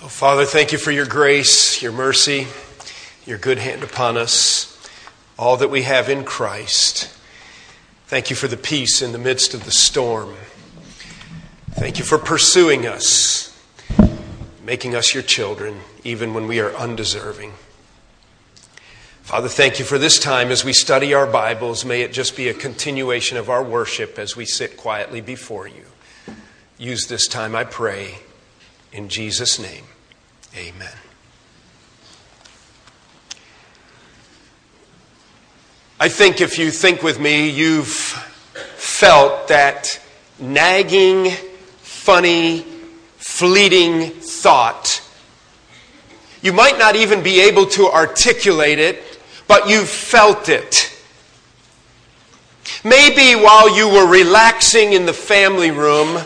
Oh, Father, thank you for your grace, your mercy, your good hand upon us, all that we have in Christ. Thank you for the peace in the midst of the storm. Thank you for pursuing us, making us your children, even when we are undeserving. Father, thank you for this time as we study our Bibles. May it just be a continuation of our worship as we sit quietly before you. Use this time, I pray, in Jesus' name. Amen. I think if you think with me, you've felt that nagging, funny, fleeting thought. You might not even be able to articulate it, but you've felt it. Maybe while you were relaxing in the family room,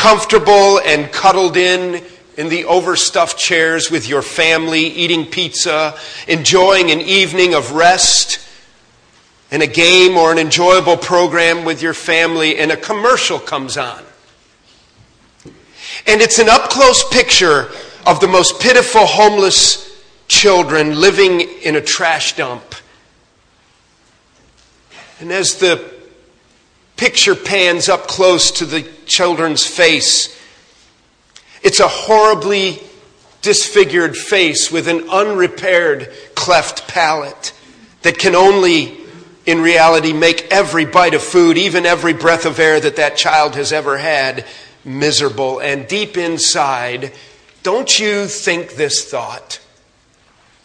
comfortable and cuddled in in the overstuffed chairs with your family, eating pizza, enjoying an evening of rest, and a game or an enjoyable program with your family, and a commercial comes on. And it's an up close picture of the most pitiful homeless children living in a trash dump. And as the picture pans up close to the children's face. It's a horribly disfigured face with an unrepaired cleft palate that can only, in reality, make every bite of food, even every breath of air that that child has ever had, miserable. And deep inside, don't you think this thought?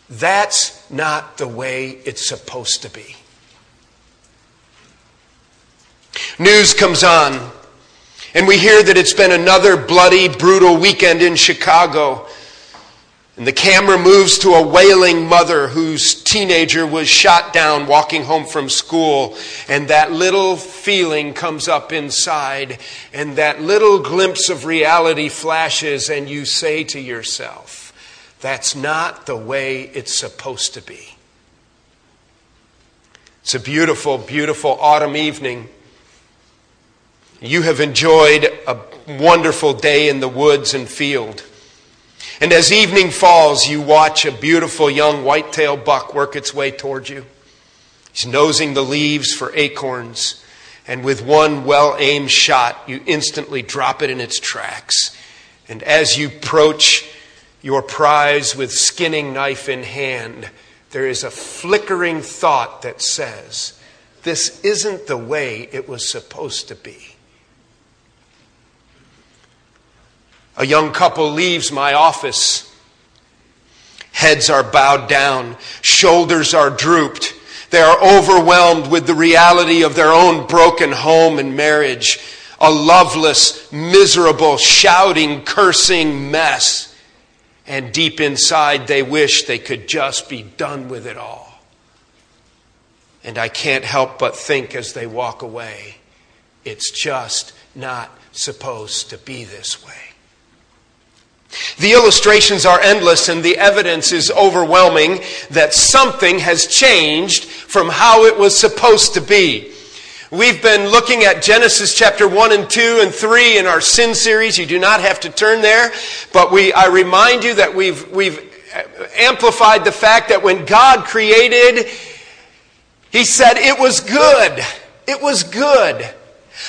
That's not the way it's supposed to be. News comes on, and we hear that it's been another bloody, brutal weekend in Chicago. And the camera moves to a wailing mother whose teenager was shot down walking home from school. And that little feeling comes up inside, and that little glimpse of reality flashes, and you say to yourself, That's not the way it's supposed to be. It's a beautiful, beautiful autumn evening. You have enjoyed a wonderful day in the woods and field. And as evening falls, you watch a beautiful young white-tailed buck work its way toward you. He's nosing the leaves for acorns. And with one well aimed shot, you instantly drop it in its tracks. And as you approach your prize with skinning knife in hand, there is a flickering thought that says, This isn't the way it was supposed to be. A young couple leaves my office. Heads are bowed down, shoulders are drooped. They are overwhelmed with the reality of their own broken home and marriage, a loveless, miserable, shouting, cursing mess. And deep inside, they wish they could just be done with it all. And I can't help but think as they walk away, it's just not supposed to be this way. The illustrations are endless and the evidence is overwhelming that something has changed from how it was supposed to be. We've been looking at Genesis chapter 1 and 2 and 3 in our sin series. You do not have to turn there, but we, I remind you that we've, we've amplified the fact that when God created, He said it was good. It was good.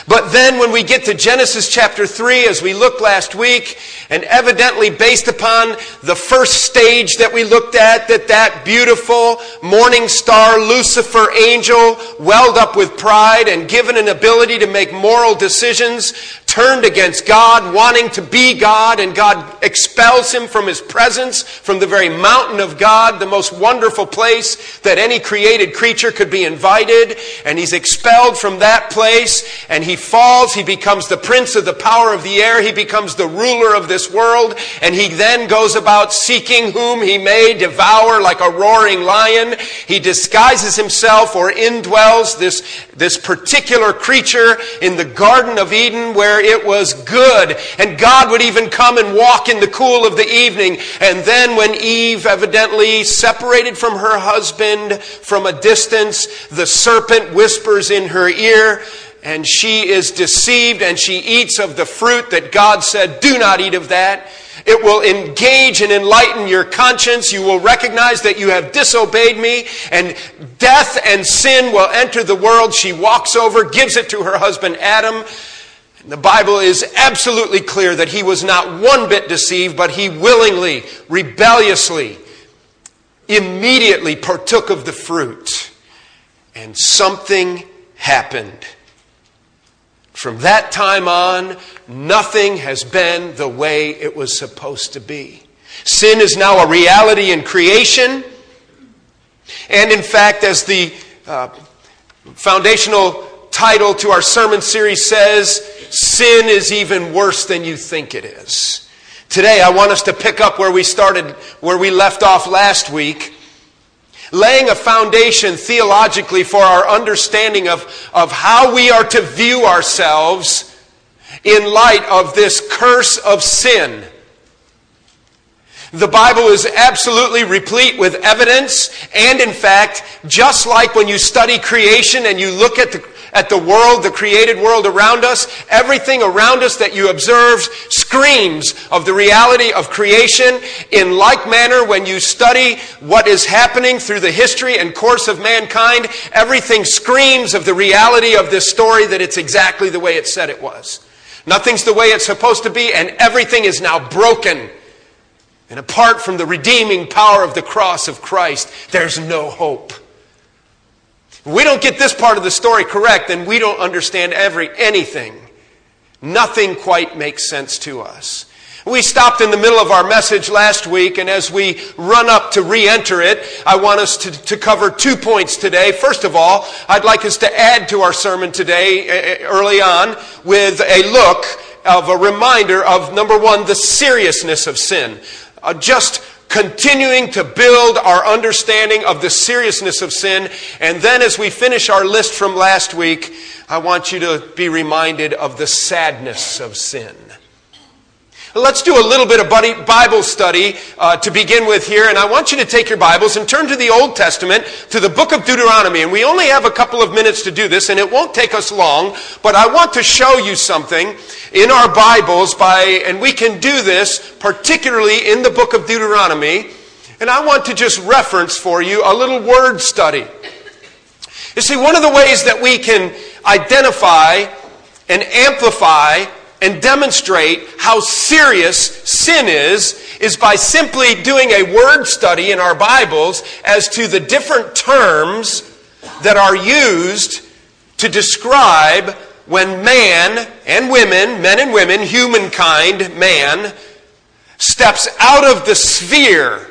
But then when we get to Genesis chapter 3, as we looked last week, and evidently based upon the first stage that we looked at, that that beautiful morning star Lucifer angel, welled up with pride and given an ability to make moral decisions, turned against God, wanting to be God, and God expels him from his presence, from the very mountain of God, the most wonderful place that any created creature could be invited. And he's expelled from that place, and he falls. He becomes the prince of the power of the air. He becomes the ruler of this world, and he then goes about seeking whom he may devour like a roaring lion. He disguises himself or indwells this, this particular creature in the Garden of Eden where it was good. And God would even come and walk in the cool of the evening. And then when Eve evidently separated from her husband from a distance, the serpent whispers in her ear, and she is deceived and she eats of the fruit that God said, do not eat of that. It will engage and enlighten your conscience. You will recognize that you have disobeyed me, and death and sin will enter the world. She walks over, gives it to her husband Adam. The Bible is absolutely clear that he was not one bit deceived, but he willingly, rebelliously, immediately partook of the fruit. And something happened. From that time on, nothing has been the way it was supposed to be. Sin is now a reality in creation. And in fact, as the uh, foundational title to our sermon series says, sin is even worse than you think it is. Today, I want us to pick up where we started, where we left off last week laying a foundation theologically for our understanding of, of how we are to view ourselves in light of this curse of sin. The Bible is absolutely replete with evidence, and in fact, just like when you study creation and you look at the at the world, the created world around us, everything around us that you observe screams of the reality of creation. In like manner, when you study what is happening through the history and course of mankind, everything screams of the reality of this story that it's exactly the way it said it was. Nothing's the way it's supposed to be, and everything is now broken. And apart from the redeeming power of the cross of Christ, there's no hope. If we don't get this part of the story correct, then we don't understand every anything. Nothing quite makes sense to us. We stopped in the middle of our message last week, and as we run up to re enter it, I want us to, to cover two points today. First of all, I'd like us to add to our sermon today, eh, eh, early on, with a look of a reminder of number one, the seriousness of sin. Uh, just continuing to build our understanding of the seriousness of sin. And then as we finish our list from last week, I want you to be reminded of the sadness of sin. Let's do a little bit of Bible study uh, to begin with here. And I want you to take your Bibles and turn to the Old Testament, to the book of Deuteronomy. And we only have a couple of minutes to do this, and it won't take us long. But I want to show you something in our Bibles by, and we can do this particularly in the book of Deuteronomy. And I want to just reference for you a little word study. You see, one of the ways that we can identify and amplify and demonstrate how serious sin is is by simply doing a word study in our Bibles as to the different terms that are used to describe when man and women, men and women, humankind, man, steps out of the sphere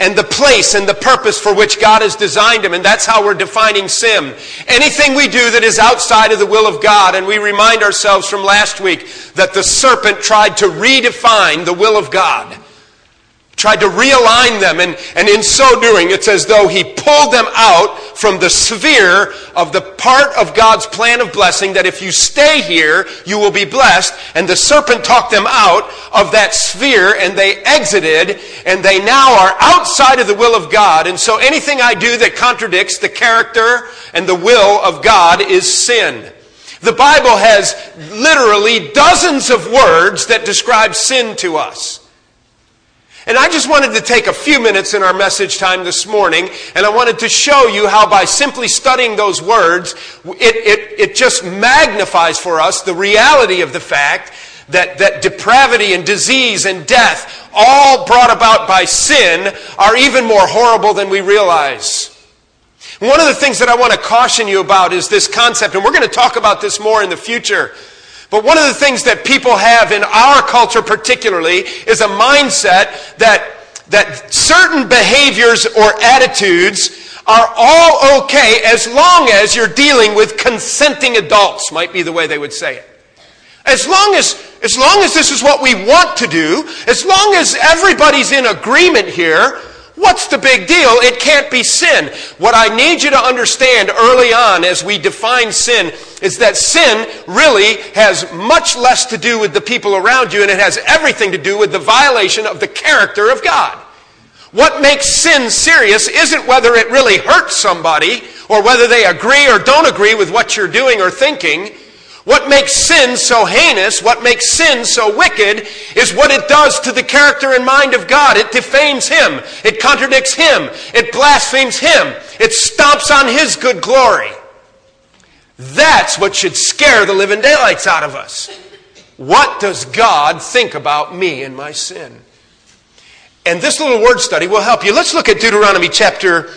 and the place and the purpose for which God has designed him. And that's how we're defining sin. Anything we do that is outside of the will of God, and we remind ourselves from last week that the serpent tried to redefine the will of God tried to realign them, and, and in so doing, it's as though he pulled them out from the sphere of the part of God's plan of blessing that if you stay here, you will be blessed. And the serpent talked them out of that sphere, and they exited, and they now are outside of the will of God. And so anything I do that contradicts the character and the will of God is sin. The Bible has literally dozens of words that describe sin to us. And I just wanted to take a few minutes in our message time this morning, and I wanted to show you how by simply studying those words, it, it, it just magnifies for us the reality of the fact that, that depravity and disease and death, all brought about by sin, are even more horrible than we realize. One of the things that I want to caution you about is this concept, and we're going to talk about this more in the future. But one of the things that people have in our culture particularly is a mindset that, that certain behaviors or attitudes are all okay as long as you're dealing with consenting adults, might be the way they would say it. As long as, as long as this is what we want to do, as long as everybody's in agreement here, What's the big deal? It can't be sin. What I need you to understand early on as we define sin is that sin really has much less to do with the people around you and it has everything to do with the violation of the character of God. What makes sin serious isn't whether it really hurts somebody or whether they agree or don't agree with what you're doing or thinking. What makes sin so heinous, what makes sin so wicked, is what it does to the character and mind of God. It defames Him, it contradicts Him, it blasphemes Him, it stomps on His good glory. That's what should scare the living daylights out of us. What does God think about me and my sin? And this little word study will help you. Let's look at Deuteronomy chapter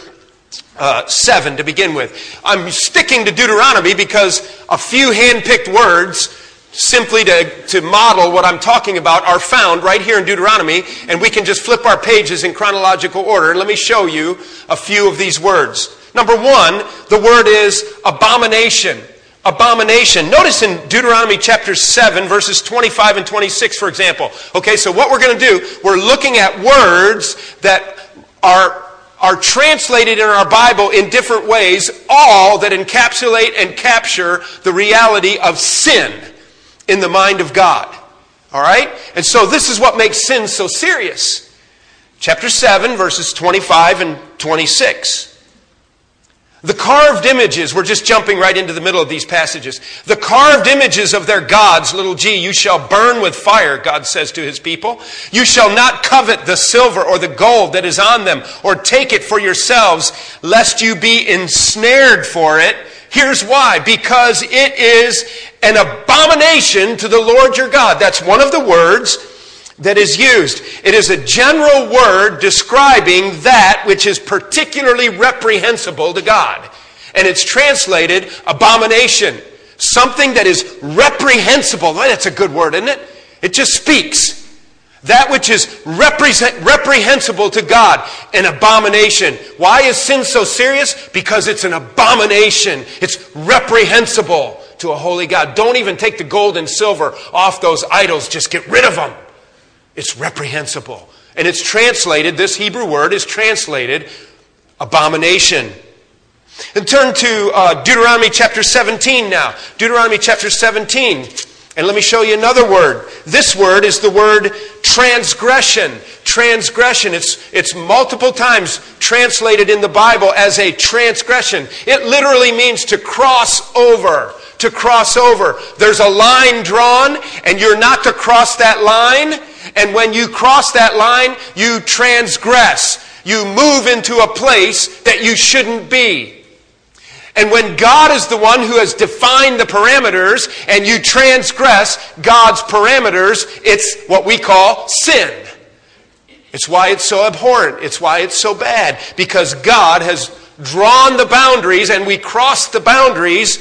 uh, 7 to begin with. I'm sticking to Deuteronomy because a few hand-picked words simply to, to model what I'm talking about are found right here in Deuteronomy, and we can just flip our pages in chronological order. And let me show you a few of these words. Number one, the word is abomination. Abomination. Notice in Deuteronomy chapter 7, verses 25 and 26, for example. Okay, so what we're going to do, we're looking at words that are, are translated in our Bible in different ways, all that encapsulate and capture the reality of sin in the mind of God. All right? And so this is what makes sin so serious. Chapter 7, verses 25 and 26. The carved images, we're just jumping right into the middle of these passages. The carved images of their gods, little g, you shall burn with fire, God says to his people. You shall not covet the silver or the gold that is on them, or take it for yourselves, lest you be ensnared for it. Here's why. Because it is an abomination to the Lord your God. That's one of the words that is used. It is a general word describing that which is particularly reprehensible to God. And it's translated abomination. Something that is reprehensible. That's a good word, isn't it? It just speaks. That which is reprehensible to God, an abomination. Why is sin so serious? Because it's an abomination. It's reprehensible to a holy God. Don't even take the gold and silver off those idols. Just get rid of them. It's reprehensible. And it's translated, this Hebrew word is translated abomination. And turn to uh, Deuteronomy chapter 17 now. Deuteronomy chapter 17. And let me show you another word. This word is the word transgression. Transgression. It's, it's multiple times translated in the Bible as a transgression. It literally means to cross over. To cross over. There's a line drawn, and you're not to cross that line and when you cross that line, you transgress. You move into a place that you shouldn't be. And when God is the one who has defined the parameters and you transgress God's parameters, it's what we call sin. It's why it's so abhorrent. It's why it's so bad. Because God has drawn the boundaries and we cross the boundaries.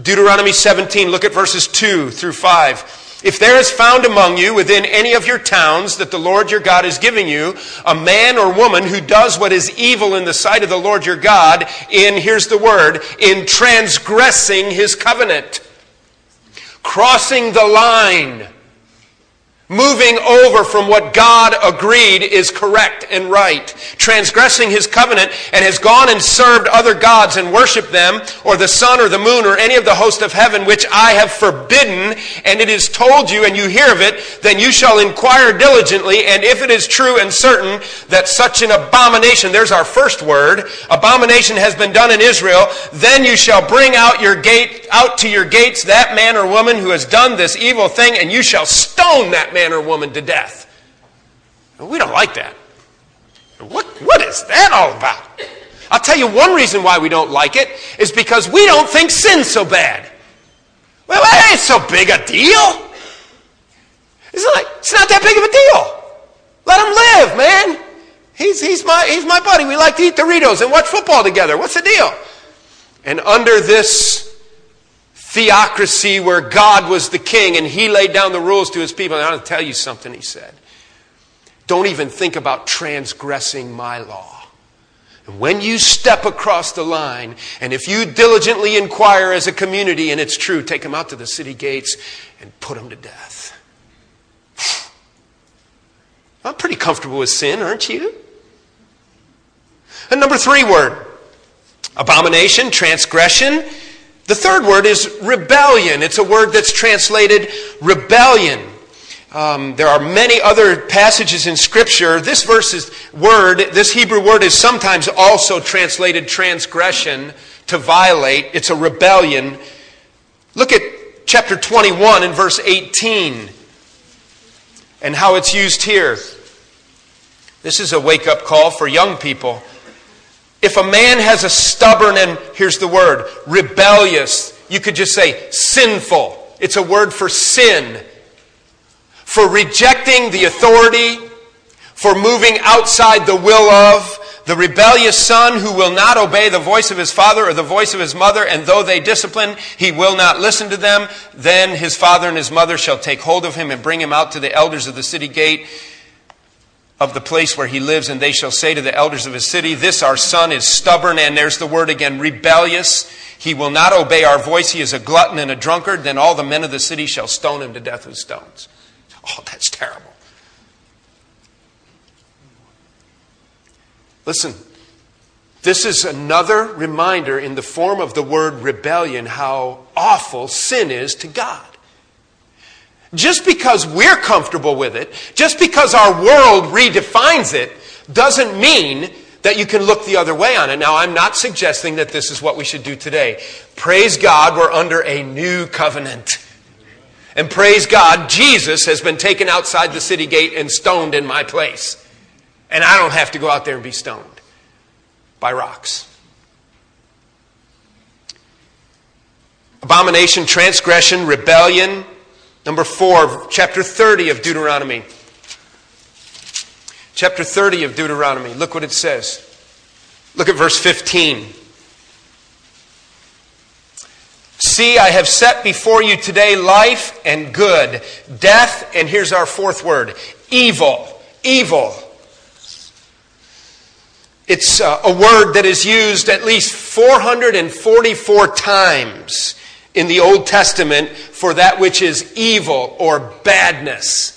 Deuteronomy 17, look at verses 2 through 5. If there is found among you within any of your towns that the Lord your God is giving you a man or woman who does what is evil in the sight of the Lord your God in, here's the word, in transgressing his covenant, crossing the line, moving over from what God agreed is correct and right, transgressing his covenant, and has gone and served other gods and worshiped them, or the sun or the moon or any of the host of heaven, which I have forbidden, and it is told you, and you hear of it, then you shall inquire diligently, and if it is true and certain that such an abomination, there's our first word, abomination has been done in Israel, then you shall bring out your gate, out to your gates that man or woman who has done this evil thing, and you shall stone that man or woman to death. We don't like that. What, what is that all about? I'll tell you one reason why we don't like it is because we don't think sin's so bad. Well, it ain't so big a deal. It's, like, it's not that big of a deal. Let him live, man. He's, he's, my, he's my buddy. We like to eat Doritos and watch football together. What's the deal? And under this theocracy where God was the king and he laid down the rules to his people. And I want to tell you something, he said. Don't even think about transgressing my law. And when you step across the line, and if you diligently inquire as a community, and it's true, take them out to the city gates and put them to death. I'm pretty comfortable with sin, aren't you? And number three word abomination, transgression the third word is rebellion. It's a word that's translated rebellion. Um, there are many other passages in Scripture. This verse's word, this Hebrew word, is sometimes also translated transgression, to violate. It's a rebellion. Look at chapter 21 and verse 18 and how it's used here. This is a wake up call for young people. If a man has a stubborn and, here's the word, rebellious, you could just say sinful. It's a word for sin. For rejecting the authority, for moving outside the will of, the rebellious son who will not obey the voice of his father or the voice of his mother, and though they discipline, he will not listen to them, then his father and his mother shall take hold of him and bring him out to the elders of the city gate of the place where he lives, and they shall say to the elders of his city, This our son is stubborn, and there's the word again, rebellious. He will not obey our voice. He is a glutton and a drunkard. Then all the men of the city shall stone him to death with stones. Oh, that's terrible. Listen, this is another reminder in the form of the word rebellion how awful sin is to God. Just because we're comfortable with it, just because our world redefines it, doesn't mean that you can look the other way on it. Now, I'm not suggesting that this is what we should do today. Praise God, we're under a new covenant. And praise God, Jesus has been taken outside the city gate and stoned in my place. And I don't have to go out there and be stoned by rocks. Abomination, transgression, rebellion. Number four, chapter 30 of Deuteronomy. Chapter 30 of Deuteronomy. Look what it says. Look at verse 15. See, I have set before you today life and good, death, and here's our fourth word evil. Evil. It's uh, a word that is used at least 444 times in the Old Testament for that which is evil or badness.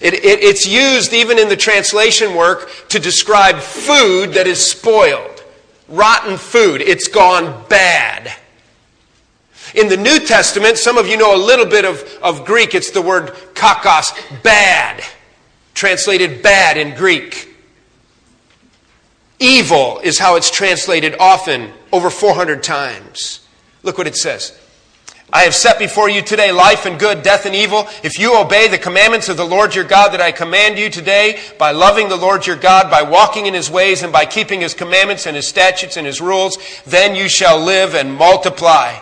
It, it, it's used even in the translation work to describe food that is spoiled, rotten food. It's gone bad. In the New Testament, some of you know a little bit of, of Greek. It's the word kakos, bad, translated bad in Greek. Evil is how it's translated often, over 400 times. Look what it says. I have set before you today life and good, death and evil. If you obey the commandments of the Lord your God that I command you today, by loving the Lord your God, by walking in his ways, and by keeping his commandments and his statutes and his rules, then you shall live and multiply.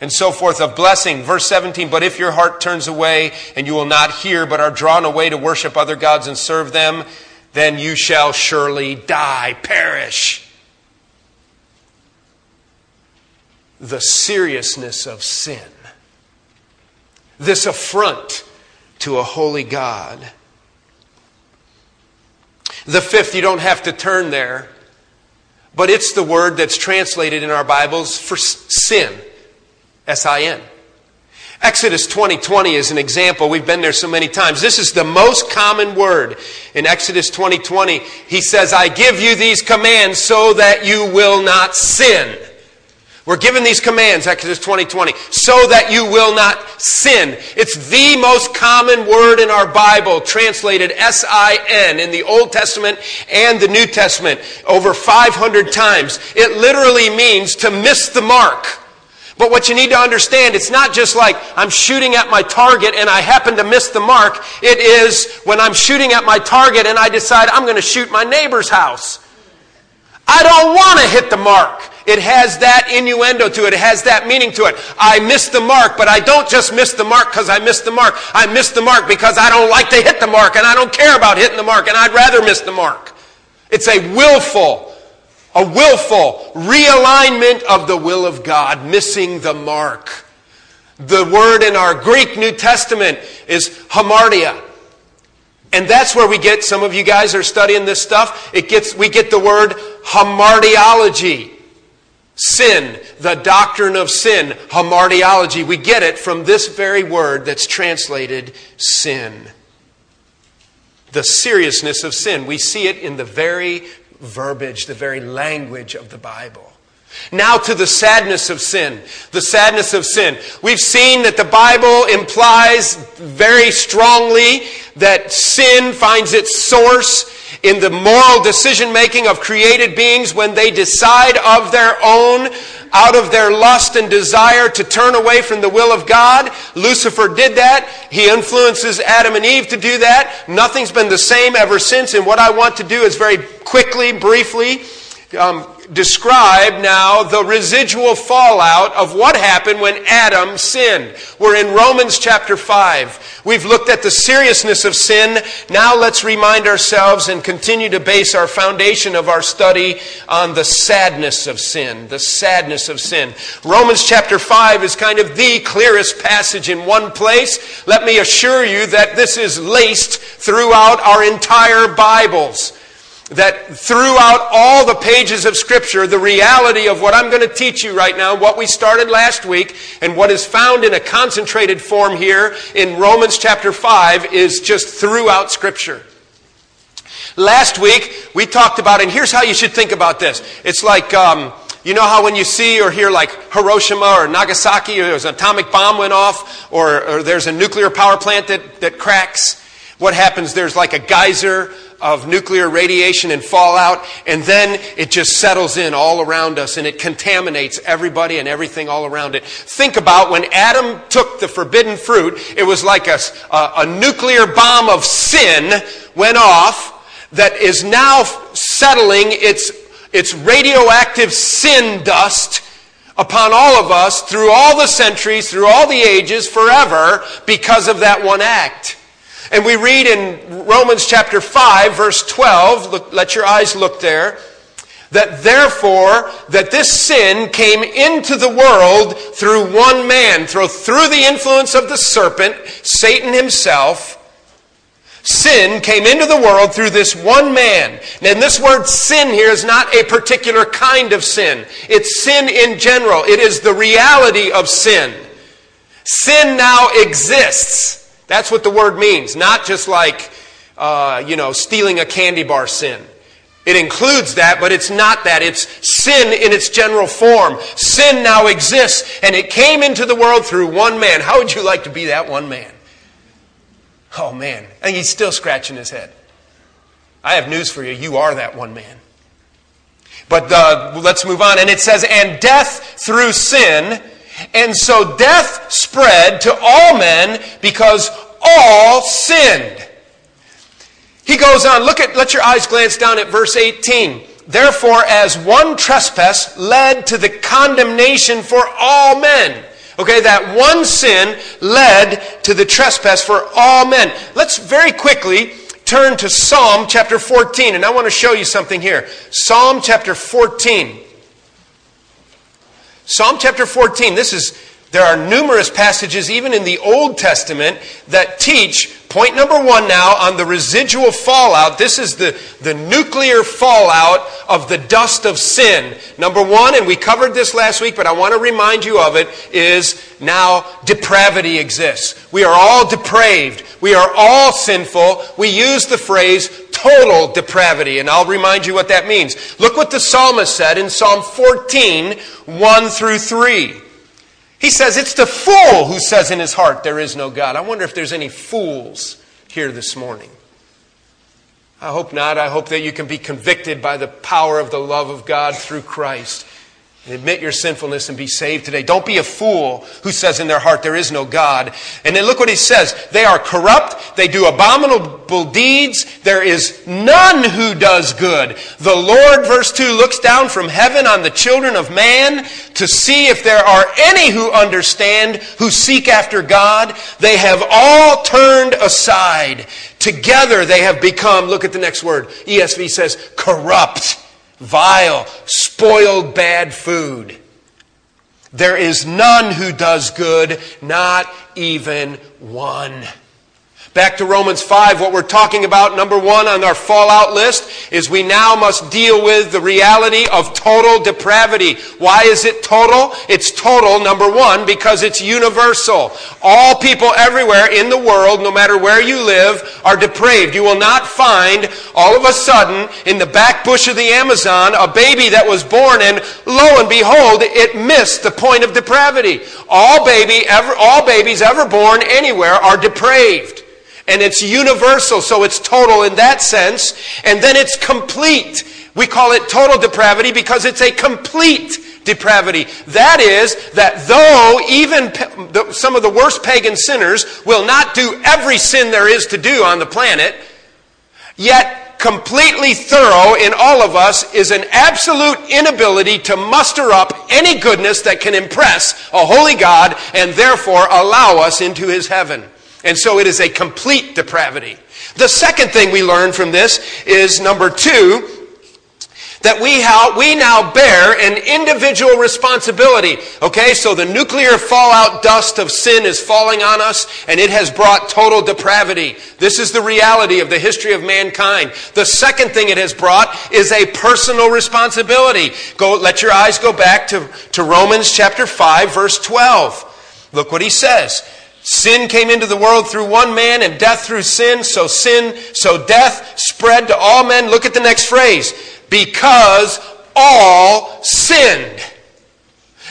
And so forth of blessing. Verse 17, but if your heart turns away and you will not hear, but are drawn away to worship other gods and serve them, then you shall surely die, perish. The seriousness of sin, this affront to a holy God. The fifth, you don't have to turn there, but it's the word that's translated in our Bibles for sin S I N. Exodus 20:20 20 is an example. We've been there so many times. This is the most common word in Exodus 20:20. 20, he says, "I give you these commands so that you will not sin." We're given these commands, Exodus 20:20, 20, so that you will not sin. It's the most common word in our Bible, translated S I N in the Old Testament and the New Testament, over 500 times. It literally means to miss the mark. But what you need to understand, it's not just like I'm shooting at my target and I happen to miss the mark. It is when I'm shooting at my target and I decide I'm going to shoot my neighbor's house. I don't want to hit the mark. It has that innuendo to it. It has that meaning to it. I missed the mark, but I don't just miss the mark because I missed the mark. I missed the mark because I don't like to hit the mark and I don't care about hitting the mark and I'd rather miss the mark. It's a willful a willful realignment of the will of God, missing the mark. The word in our Greek New Testament is hamartia. And that's where we get, some of you guys are studying this stuff, it gets, we get the word hamartiology. Sin, the doctrine of sin, hamartiology. We get it from this very word that's translated sin. The seriousness of sin. We see it in the very verbiage, the very language of the Bible. Now to the sadness of sin. The sadness of sin. We've seen that the Bible implies very strongly that sin finds its source in the moral decision making of created beings when they decide of their own, out of their lust and desire to turn away from the will of God. Lucifer did that. He influences Adam and Eve to do that. Nothing's been the same ever since. And what I want to do is very quickly, briefly, um, describe now the residual fallout of what happened when Adam sinned. We're in Romans chapter 5. We've looked at the seriousness of sin. Now let's remind ourselves and continue to base our foundation of our study on the sadness of sin. The sadness of sin. Romans chapter 5 is kind of the clearest passage in one place. Let me assure you that this is laced throughout our entire Bibles that throughout all the pages of Scripture, the reality of what I'm going to teach you right now, what we started last week, and what is found in a concentrated form here in Romans chapter 5 is just throughout Scripture. Last week, we talked about, and here's how you should think about this. It's like, um, you know how when you see or hear like Hiroshima or Nagasaki, or there's an atomic bomb went off, or, or there's a nuclear power plant that, that cracks? What happens? There's like a geyser of nuclear radiation and fallout, and then it just settles in all around us and it contaminates everybody and everything all around it. Think about when Adam took the forbidden fruit, it was like a, a, a nuclear bomb of sin went off that is now settling its, its radioactive sin dust upon all of us through all the centuries, through all the ages, forever, because of that one act. And we read in Romans chapter 5, verse 12, look, let your eyes look there, that therefore, that this sin came into the world through one man, through, through the influence of the serpent, Satan himself. Sin came into the world through this one man. And this word sin here is not a particular kind of sin. It's sin in general. It is the reality of sin. Sin now exists. That's what the word means, not just like, uh, you know, stealing a candy bar sin. It includes that, but it's not that. It's sin in its general form. Sin now exists, and it came into the world through one man. How would you like to be that one man? Oh, man. And he's still scratching his head. I have news for you. You are that one man. But uh, let's move on. And it says, and death through sin and so death spread to all men because all sinned. He goes on, look at, let your eyes glance down at verse 18. Therefore, as one trespass led to the condemnation for all men. Okay, that one sin led to the trespass for all men. Let's very quickly turn to Psalm chapter 14, and I want to show you something here. Psalm chapter 14. Psalm chapter 14, this is, there are numerous passages, even in the Old Testament, that teach Point number one now on the residual fallout. This is the, the nuclear fallout of the dust of sin. Number one, and we covered this last week, but I want to remind you of it, is now depravity exists. We are all depraved. We are all sinful. We use the phrase total depravity, and I'll remind you what that means. Look what the psalmist said in Psalm 14, 1 through 3. He says it's the fool who says in his heart, There is no God. I wonder if there's any fools here this morning. I hope not. I hope that you can be convicted by the power of the love of God through Christ and admit your sinfulness and be saved today. Don't be a fool who says in their heart there is no God. And then look what he says. They are corrupt. They do abominable deeds. There is none who does good. The Lord, verse 2, looks down from heaven on the children of man to see if there are any who understand, who seek after God. They have all turned aside. Together they have become, look at the next word. ESV says, corrupt vile, spoiled bad food. There is none who does good, not even one. Back to Romans 5, what we're talking about, number one on our fallout list, is we now must deal with the reality of total depravity. Why is it total? It's total, number one, because it's universal. All people everywhere in the world, no matter where you live, are depraved. You will not find, all of a sudden, in the back bush of the Amazon, a baby that was born and lo and behold, it missed the point of depravity. All baby ever, all babies ever born anywhere are depraved. And it's universal, so it's total in that sense. And then it's complete. We call it total depravity because it's a complete depravity. That is, that though even some of the worst pagan sinners will not do every sin there is to do on the planet, yet completely thorough in all of us is an absolute inability to muster up any goodness that can impress a holy God and therefore allow us into his heaven. And so it is a complete depravity. The second thing we learn from this is number two, that we, we now bear an individual responsibility. Okay, so the nuclear fallout dust of sin is falling on us and it has brought total depravity. This is the reality of the history of mankind. The second thing it has brought is a personal responsibility. Go, let your eyes go back to, to Romans chapter 5 verse 12. Look what he says. Sin came into the world through one man and death through sin. So sin, so death spread to all men. Look at the next phrase. Because all sinned.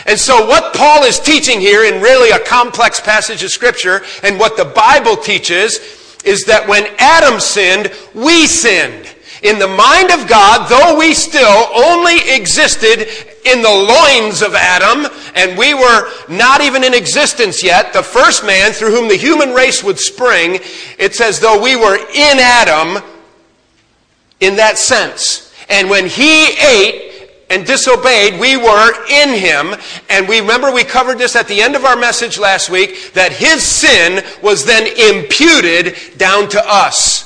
And so what Paul is teaching here in really a complex passage of scripture and what the Bible teaches is that when Adam sinned, we sinned. In the mind of God, though we still only existed in the loins of Adam, and we were not even in existence yet, the first man through whom the human race would spring, it's as though we were in Adam in that sense. And when he ate, and disobeyed, we were in him. And we remember we covered this at the end of our message last week that his sin was then imputed down to us.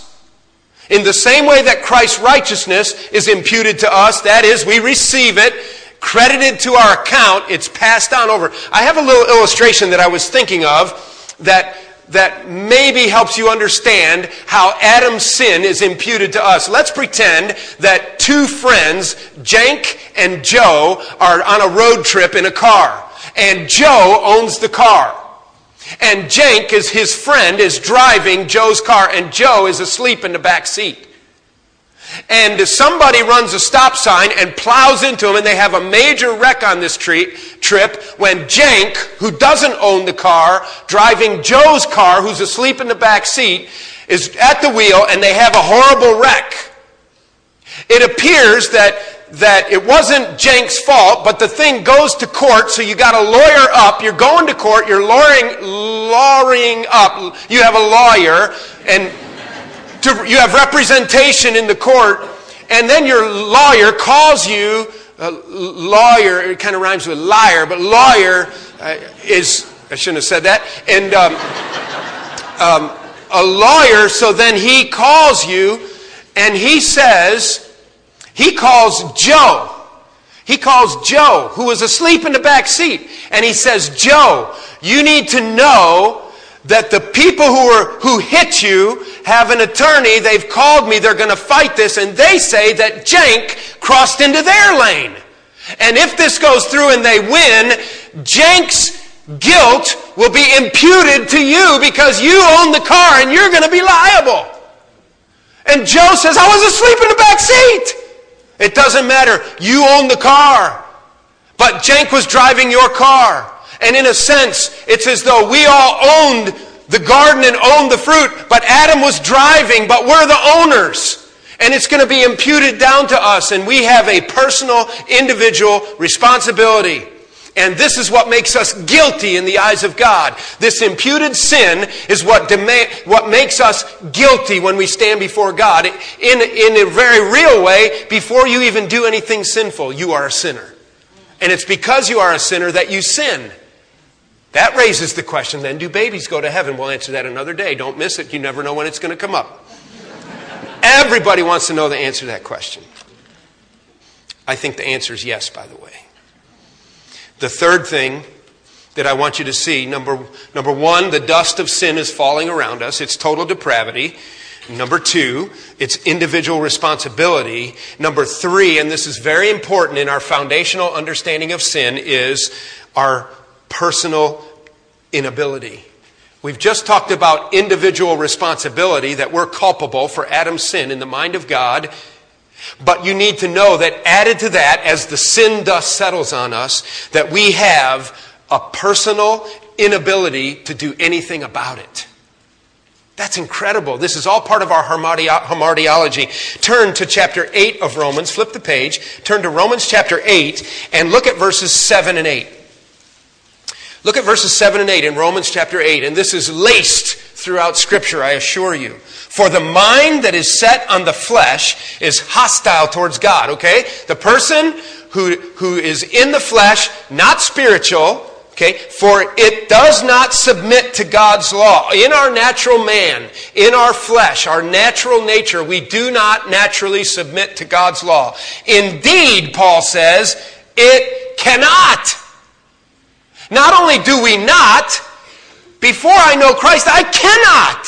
In the same way that Christ's righteousness is imputed to us, that is, we receive it, credited to our account, it's passed on over. I have a little illustration that I was thinking of that, that maybe helps you understand how Adam's sin is imputed to us. Let's pretend that two friends, Jank and Joe, are on a road trip in a car. And Joe owns the car. And Jank is his friend is driving Joe's car and Joe is asleep in the back seat and somebody runs a stop sign and plows into him, and they have a major wreck on this trip when Jank, who doesn't own the car, driving Joe's car, who's asleep in the back seat, is at the wheel and they have a horrible wreck. It appears that that it wasn't Jenk's fault, but the thing goes to court, so you got a lawyer up, you're going to court, you're lawyering, lawyering up, you have a lawyer, and to, you have representation in the court, and then your lawyer calls you, a lawyer, it kind of rhymes with liar, but lawyer uh, is, I shouldn't have said that, and um, um, a lawyer, so then he calls you, and he says, he calls Joe. He calls Joe, who was asleep in the back seat, and he says, Joe, you need to know that the people who, are, who hit you have an attorney. They've called me. They're going to fight this. And they say that Jank crossed into their lane. And if this goes through and they win, Jank's guilt will be imputed to you because you own the car and you're going to be liable. And Joe says, I was asleep in the back seat. It doesn't matter. You own the car. But Jank was driving your car. And in a sense, it's as though we all owned the garden and owned the fruit, but Adam was driving, but we're the owners. And it's going to be imputed down to us, and we have a personal, individual responsibility. And this is what makes us guilty in the eyes of God. This imputed sin is what, what makes us guilty when we stand before God. In, in a very real way, before you even do anything sinful, you are a sinner. And it's because you are a sinner that you sin. That raises the question then do babies go to heaven? We'll answer that another day. Don't miss it. You never know when it's going to come up. Everybody wants to know the answer to that question. I think the answer is yes, by the way. The third thing that I want you to see number, number one, the dust of sin is falling around us, it's total depravity. Number two, it's individual responsibility. Number three, and this is very important in our foundational understanding of sin, is our personal inability. We've just talked about individual responsibility, that we're culpable for Adam's sin in the mind of God. But you need to know that added to that, as the sin dust settles on us, that we have a personal inability to do anything about it. That's incredible. This is all part of our hamartiology. Turn to chapter 8 of Romans. Flip the page. Turn to Romans chapter 8 and look at verses 7 and 8. Look at verses 7 and 8 in Romans chapter 8. And this is laced throughout Scripture, I assure you. For the mind that is set on the flesh is hostile towards God, okay? The person who, who is in the flesh, not spiritual, Okay? For it does not submit to God's law. In our natural man, in our flesh, our natural nature, we do not naturally submit to God's law. Indeed, Paul says, it cannot. Not only do we not, before I know Christ, I cannot.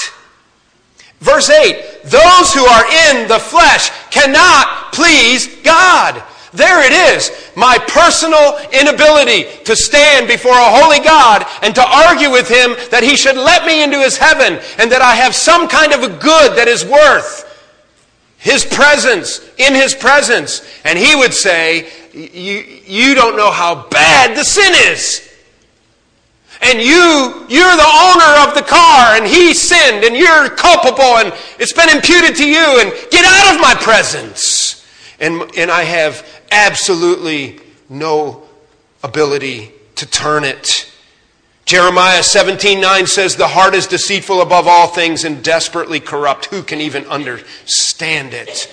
Verse 8, those who are in the flesh cannot please God. There it is. My personal inability to stand before a holy God and to argue with Him that He should let me into His heaven and that I have some kind of a good that is worth His presence, in His presence. And He would say, You don't know how bad the sin is. And you, you're the owner of the car and he sinned and you're culpable and it's been imputed to you and get out of my presence. And, and I have absolutely no ability to turn it. Jeremiah 17:9 says the heart is deceitful above all things and desperately corrupt. Who can even understand it?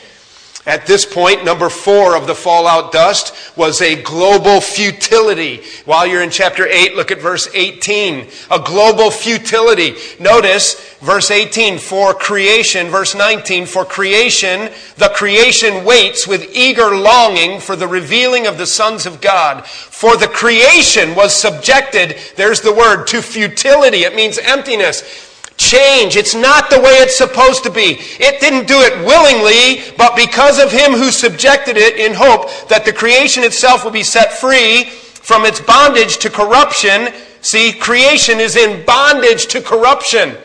At this point, number four of the fallout dust was a global futility. While you're in chapter 8, look at verse 18. A global futility. Notice verse 18, for creation, verse 19, for creation, the creation waits with eager longing for the revealing of the sons of God. For the creation was subjected, there's the word, to futility. It means emptiness change. It's not the way it's supposed to be. It didn't do it willingly, but because of him who subjected it in hope that the creation itself will be set free from its bondage to corruption. See, creation is in bondage to corruption.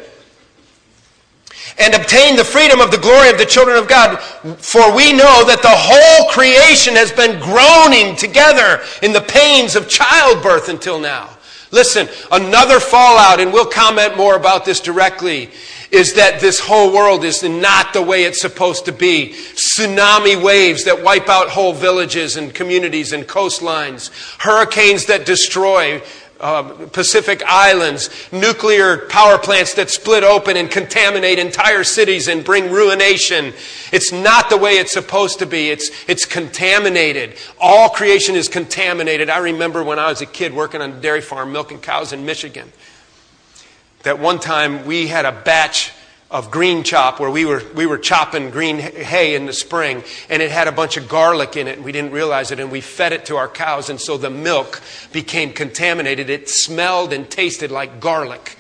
And obtain the freedom of the glory of the children of God. For we know that the whole creation has been groaning together in the pains of childbirth until now. Listen, another fallout, and we'll comment more about this directly, is that this whole world is not the way it's supposed to be. Tsunami waves that wipe out whole villages and communities and coastlines, hurricanes that destroy uh, Pacific islands, nuclear power plants that split open and contaminate entire cities and bring ruination. It's not the way it's supposed to be. It's, it's contaminated. All creation is contaminated. I remember when I was a kid working on a dairy farm milking cows in Michigan, that one time we had a batch of green chop where we were, we were chopping green hay in the spring and it had a bunch of garlic in it and we didn't realize it and we fed it to our cows and so the milk became contaminated. It smelled and tasted like garlic.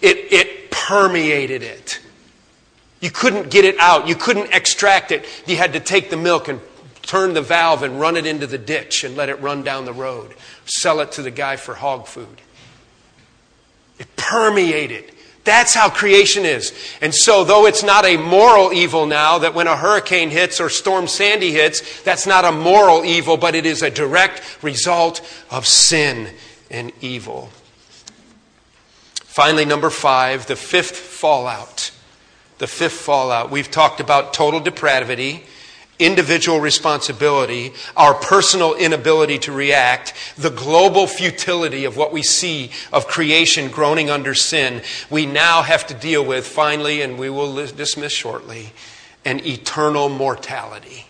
It, it permeated it. You couldn't get it out. You couldn't extract it. You had to take the milk and turn the valve and run it into the ditch and let it run down the road. Sell it to the guy for hog food. It permeated. That's how creation is. And so, though it's not a moral evil now, that when a hurricane hits or Storm Sandy hits, that's not a moral evil, but it is a direct result of sin and evil. Finally, number five, the fifth fallout. The fifth fallout. We've talked about total depravity individual responsibility, our personal inability to react, the global futility of what we see of creation groaning under sin, we now have to deal with, finally, and we will dismiss shortly, an eternal mortality.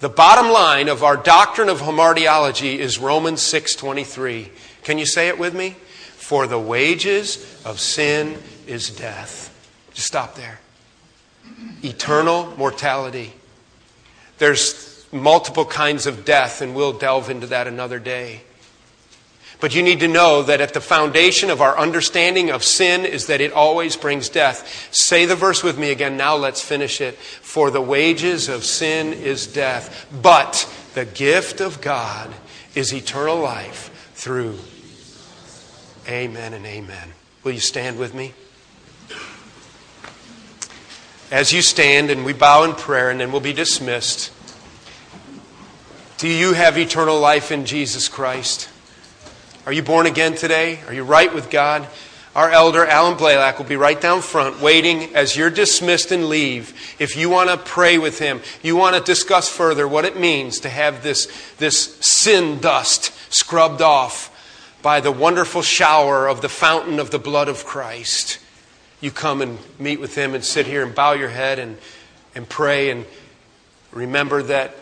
The bottom line of our doctrine of hamartiology is Romans 6:23. Can you say it with me? For the wages of sin is death. Just stop there eternal mortality. There's multiple kinds of death, and we'll delve into that another day. But you need to know that at the foundation of our understanding of sin is that it always brings death. Say the verse with me again. Now let's finish it. For the wages of sin is death, but the gift of God is eternal life through. Amen and amen. Will you stand with me? As you stand and we bow in prayer and then we'll be dismissed, do you have eternal life in Jesus Christ? Are you born again today? Are you right with God? Our elder, Alan Blaylock, will be right down front waiting as you're dismissed and leave. If you want to pray with him, you want to discuss further what it means to have this, this sin dust scrubbed off by the wonderful shower of the fountain of the blood of Christ. You come and meet with him and sit here and bow your head and, and pray and remember that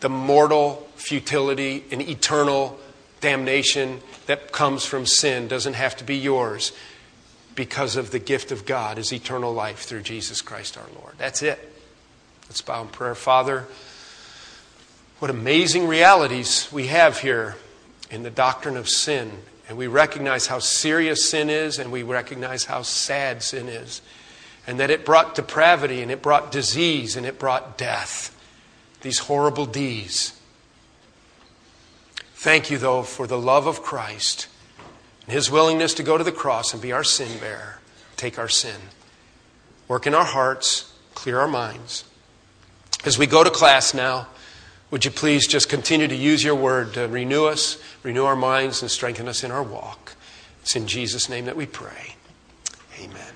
the mortal futility and eternal damnation that comes from sin doesn't have to be yours because of the gift of God is eternal life through Jesus Christ our Lord. That's it. Let's bow in prayer. Father, what amazing realities we have here in the doctrine of sin. And we recognize how serious sin is, and we recognize how sad sin is. And that it brought depravity, and it brought disease, and it brought death. These horrible deeds. Thank you, though, for the love of Christ and his willingness to go to the cross and be our sin bearer, take our sin, work in our hearts, clear our minds. As we go to class now, would you please just continue to use your word to renew us, renew our minds, and strengthen us in our walk? It's in Jesus' name that we pray. Amen.